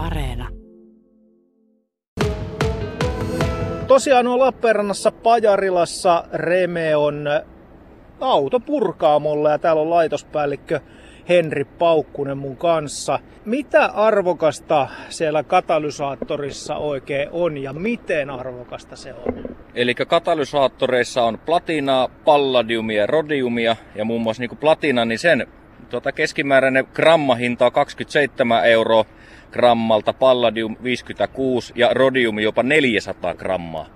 Areena. Tosiaan on Lappeenrannassa Pajarilassa Remeon auto purkaamolla ja täällä on laitospäällikkö Henri Paukkunen mun kanssa. Mitä arvokasta siellä katalysaattorissa oikein on ja miten arvokasta se on? Eli katalysaattoreissa on platinaa, palladiumia ja rodiumia ja muun muassa niin platina, niin sen tuota, keskimääräinen grammahinta on 27 euroa grammalta, palladium 56 ja rodium jopa 400 grammaa.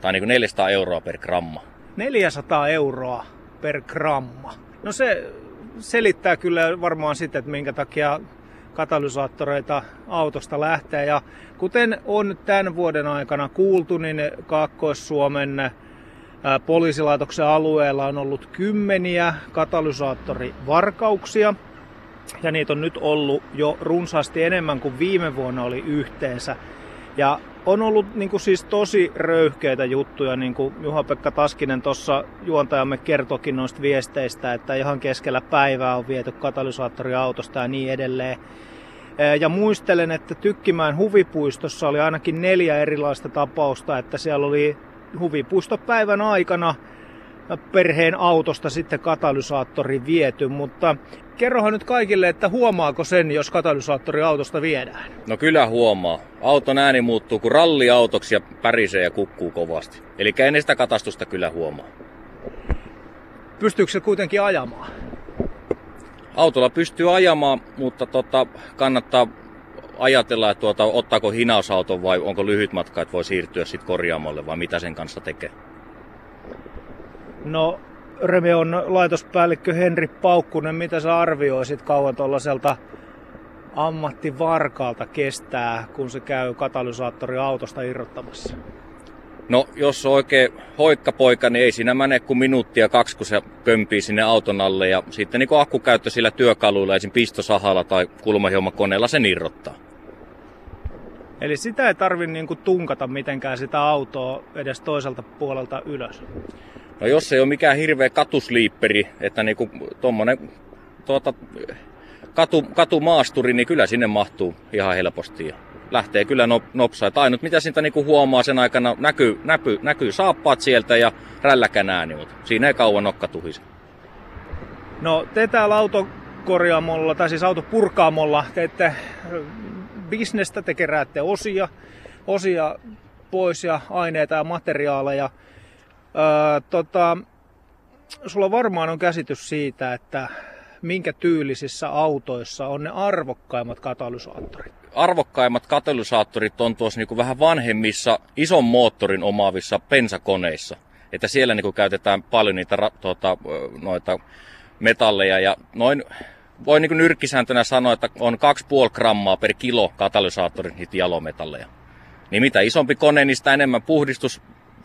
Tai niin kuin 400 euroa per gramma. 400 euroa per gramma. No se selittää kyllä varmaan sitten, että minkä takia katalysaattoreita autosta lähtee. Ja kuten on tämän vuoden aikana kuultu, niin Kaakkois-Suomen poliisilaitoksen alueella on ollut kymmeniä katalysaattorivarkauksia. Ja niitä on nyt ollut jo runsaasti enemmän kuin viime vuonna oli yhteensä. Ja on ollut niin kuin siis tosi röyhkeitä juttuja, niin kuin Juha-Pekka Taskinen tuossa juontajamme kertokin noista viesteistä, että ihan keskellä päivää on viety katalysaattoriautosta ja niin edelleen. Ja muistelen, että Tykkimään huvipuistossa oli ainakin neljä erilaista tapausta, että siellä oli huvipuistopäivän aikana perheen autosta sitten katalysaattori viety, mutta kerrohan nyt kaikille, että huomaako sen, jos katalysaattori autosta viedään? No kyllä huomaa. Auton ääni muuttuu kuin ralliautoksi ja pärisee ja kukkuu kovasti. Eli ennen sitä katastusta kyllä huomaa. Pystyykö se kuitenkin ajamaan? Autolla pystyy ajamaan, mutta tota, kannattaa ajatella, että tuota, ottaako hinausauton vai onko lyhyt matka, että voi siirtyä sitten korjaamolle vai mitä sen kanssa tekee. No, Remeon laitospäällikkö Henri Paukkunen, mitä sä arvioisit kauan tuollaiselta ammattivarkaalta kestää, kun se käy katalysaattori autosta irrottamassa? No, jos on oikein hoikkapoika, niin ei siinä mene kuin minuuttia kaksi, kun se pömpii sinne auton alle. Ja sitten niin akkukäyttö sillä työkaluilla, esim. pistosahalla tai kulmahiomakoneella sen irrottaa. Eli sitä ei tarvi niin tunkata mitenkään sitä autoa edes toiselta puolelta ylös. No jos ei ole mikään hirveä katusliipperi, että niinku tommonen tuota, katu, katumaasturi, niin kyllä sinne mahtuu ihan helposti. Ja lähtee kyllä nop, nopsaa. Tai ainut mitä siitä niinku huomaa sen aikana, näkyy, näkyy, näkyy saappaat sieltä ja rälläkän ääni, mutta siinä ei kauan nokka tuhise. No te täällä autokorjaamolla, tai siis autopurkaamolla, teette bisnestä, te keräätte osia, osia pois ja aineita ja materiaaleja. Öö, tota, sulla varmaan on käsitys siitä, että minkä tyylisissä autoissa on ne arvokkaimmat katalysaattorit? Arvokkaimmat katalysaattorit on tuossa niin vähän vanhemmissa ison moottorin omaavissa pensakoneissa. Että siellä niin käytetään paljon niitä tuota, noita metalleja ja noin voi niin nyrkkisääntönä sanoa, että on 2,5 grammaa per kilo katalysaattorin niitä jalometalleja. Niin mitä isompi kone, niin sitä enemmän puhdistus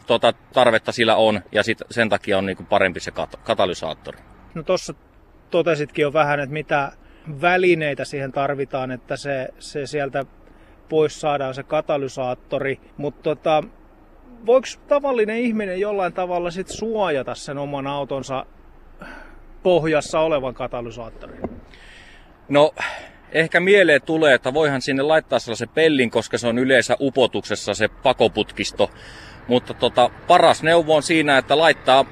tota, tarvetta sillä on ja sit sen takia on niinku parempi se kat- katalysaattori. No tuossa totesitkin jo vähän, että mitä välineitä siihen tarvitaan, että se, se sieltä pois saadaan se katalysaattori. Mutta tota, voiko tavallinen ihminen jollain tavalla sit suojata sen oman autonsa pohjassa olevan katalysaattorin? No, ehkä mieleen tulee, että voihan sinne laittaa sellaisen pellin, koska se on yleensä upotuksessa se pakoputkisto. Mutta tota, paras neuvo on siinä, että laittaa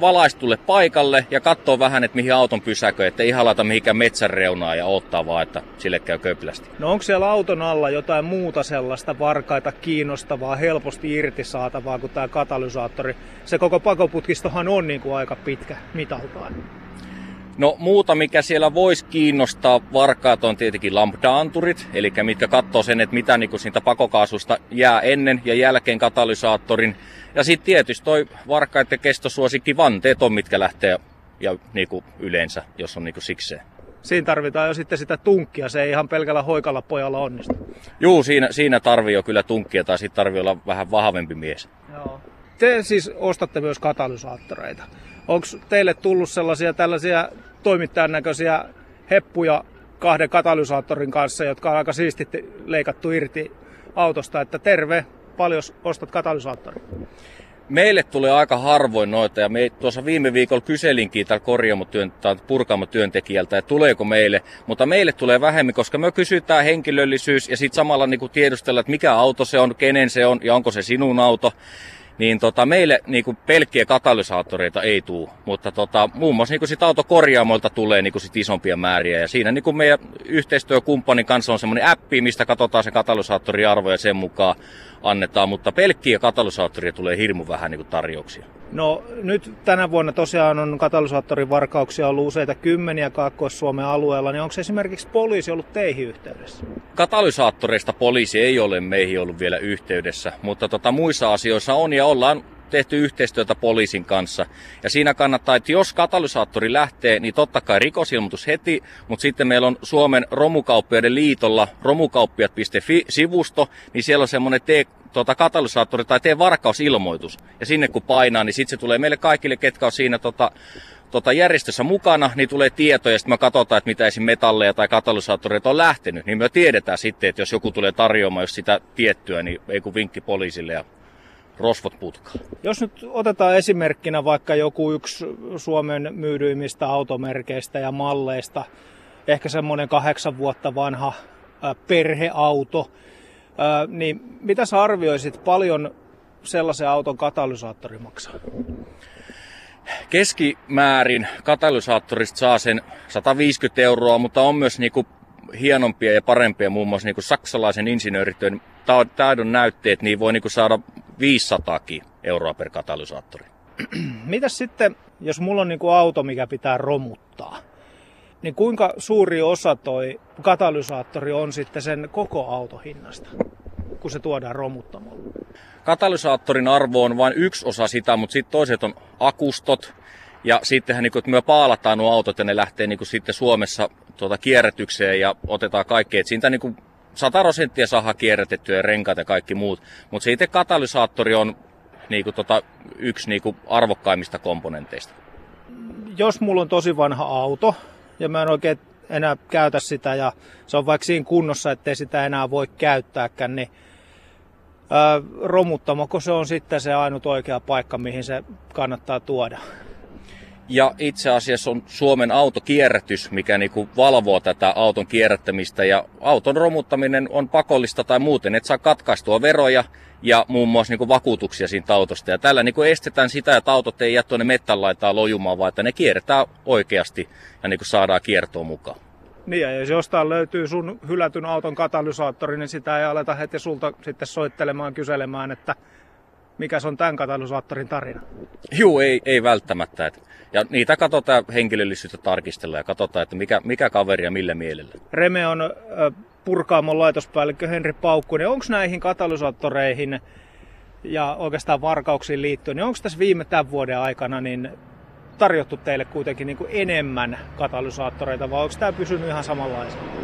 valaistulle paikalle ja katsoo vähän, että mihin auton pysäkö, että ihan laita mihinkään metsän reunaa ja ottaa vaan, että sille käy köplästi. No onko siellä auton alla jotain muuta sellaista varkaita kiinnostavaa, helposti irti saatavaa kuin tämä katalysaattori? Se koko pakoputkistohan on niin kuin aika pitkä mitaltaan. No muuta, mikä siellä voisi kiinnostaa varkaat on tietenkin lambda-anturit, eli mitkä katsoo sen, että mitä niin siitä pakokaasusta jää ennen ja jälkeen katalysaattorin. Ja sitten tietysti toi varkaiden kestosuosikki vanteet on, mitkä lähtee ja niin kuin yleensä, jos on niin kuin sikseen. Siinä tarvitaan jo sitten sitä tunkkia, se ei ihan pelkällä hoikalla pojalla onnistu. Juu, siinä, siinä tarvii jo kyllä tunkkia tai sitten tarvii olla vähän vahvempi mies. Joo. Te siis ostatte myös katalysaattoreita. Onko teille tullut sellaisia tällaisia toimittajan näköisiä heppuja kahden katalysaattorin kanssa, jotka on aika siistitti leikattu irti autosta, että terve, paljon ostat katalysaattorin? meille tulee aika harvoin noita, ja me tuossa viime viikolla kyselinkin täällä korjaamotyön, tai purkaamotyöntekijältä, että tuleeko meille, mutta meille tulee vähemmän, koska me kysytään henkilöllisyys, ja sitten samalla niin tiedustellaan, että mikä auto se on, kenen se on, ja onko se sinun auto niin tota, meille niin kuin pelkkiä katalysaattoreita ei tule, mutta tota, muun muassa niin kuin sit autokorjaamoilta tulee niin kuin sit isompia määriä. Ja siinä niin kuin meidän yhteistyökumppanin kanssa on semmoinen appi, mistä katsotaan se katalysaattoriarvo ja sen mukaan annetaan, mutta pelkkiä katalysaattoria tulee hirmu vähän niin kuin tarjouksia. No nyt tänä vuonna tosiaan on katalysaattorivarkauksia ollut useita kymmeniä Kaakkois-Suomen alueella, niin onko esimerkiksi poliisi ollut teihin yhteydessä? Katalysaattoreista poliisi ei ole meihin ollut vielä yhteydessä, mutta tota, muissa asioissa on ja ollaan tehty yhteistyötä poliisin kanssa. Ja siinä kannattaa, että jos katalysaattori lähtee, niin totta kai rikosilmoitus heti, mutta sitten meillä on Suomen romukauppiaiden liitolla romukauppiat.fi-sivusto, niin siellä on semmoinen T tuota, katalysaattori tai tee varkausilmoitus. Ja sinne kun painaa, niin sitten se tulee meille kaikille, ketkä on siinä tota, tota järjestössä mukana, niin tulee tietoja, ja sitten me katsotaan, että mitä esim. metalleja tai katalysaattoreita on lähtenyt. Niin me tiedetään sitten, että jos joku tulee tarjoamaan jos sitä tiettyä, niin ei kun vinkki poliisille ja rosvot putkaa. Jos nyt otetaan esimerkkinä vaikka joku yksi Suomen myydyimmistä automerkeistä ja malleista, ehkä semmoinen kahdeksan vuotta vanha perheauto, niin mitä sä arvioisit, paljon sellaisen auton katalysaattori maksaa? Keskimäärin katalysaattorista saa sen 150 euroa, mutta on myös niinku hienompia ja parempia, muun muassa niinku saksalaisen insinöörityön taidon näytteet, niin voi niinku saada 500 euroa per katalysaattori. Mitäs sitten, jos mulla on niinku auto, mikä pitää romuttaa? Niin kuinka suuri osa toi katalysaattori on sitten sen koko autohinnasta, kun se tuodaan romuttamolle? Katalysaattorin arvo on vain yksi osa sitä, mutta sitten toiset on akustot. Ja sittenhän, niin kun, että me paalataan nuo autot ja ne lähtee niin kuin, sitten Suomessa tuota, kierrätykseen ja otetaan kaikki. Että siitä niin kuin, 100 prosenttia saadaan kierrätettyä ja renkaat ja kaikki muut. Mutta se itse katalysaattori on niin kuin, tota, yksi niin kuin, arvokkaimmista komponenteista. Jos mulla on tosi vanha auto, ja mä en oikein enää käytä sitä ja se on vaikka siinä kunnossa, ettei sitä enää voi käyttääkään, niin ää, romuttamoko se on sitten se ainut oikea paikka, mihin se kannattaa tuoda. Ja itse asiassa on Suomen autokierrätys, mikä niinku valvoo tätä auton kierrättämistä. Ja auton romuttaminen on pakollista tai muuten, että saa katkaistua veroja ja muun muassa niinku vakuutuksia siitä autosta. Ja tällä niinku estetään sitä, että autot ei jää tuonne mettän laitaa lojumaan, vaan että ne kierretään oikeasti ja niinku saadaan kiertoon mukaan. Niin, ja jos jostain löytyy sun hylätyn auton katalysaattori, niin sitä ei aleta heti sulta sitten soittelemaan, kyselemään, että mikä on tämän katalysaattorin tarina. Joo, ei, ei välttämättä. Ja niitä katsotaan henkilöllisyyttä tarkistella ja katsotaan, että mikä, mikä kaveri ja millä mielellä. Reme on purkaamon laitospäällikkö Henri Paukkunen. Onko näihin katalysaattoreihin ja oikeastaan varkauksiin liittyen, niin onko tässä viime tämän vuoden aikana niin tarjottu teille kuitenkin niin kuin enemmän katalysaattoreita vai onko tämä pysynyt ihan samanlaisena?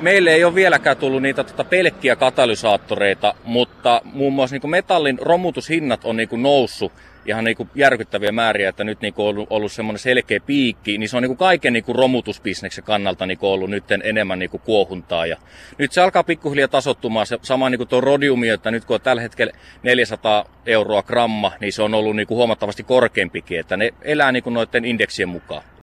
Meille ei ole vieläkään tullut niitä tota, pelkkiä katalysaattoreita, mutta muun muassa niin metallin romutushinnat on niin noussut ihan niin järkyttäviä määriä, että nyt niin kuin ollut, ollut semmoinen selkeä piikki, niin se on niin kaiken niin romutusbisneksen kannalta niin ollut nyt enemmän niin kuohuntaa. Ja nyt se alkaa pikkuhiljaa tasottumaan, se sama niin kuin tuo rodiumi, että nyt kun on tällä hetkellä 400 euroa gramma, niin se on ollut niin huomattavasti korkeampikin, että ne elää niin noiden indeksien mukaan.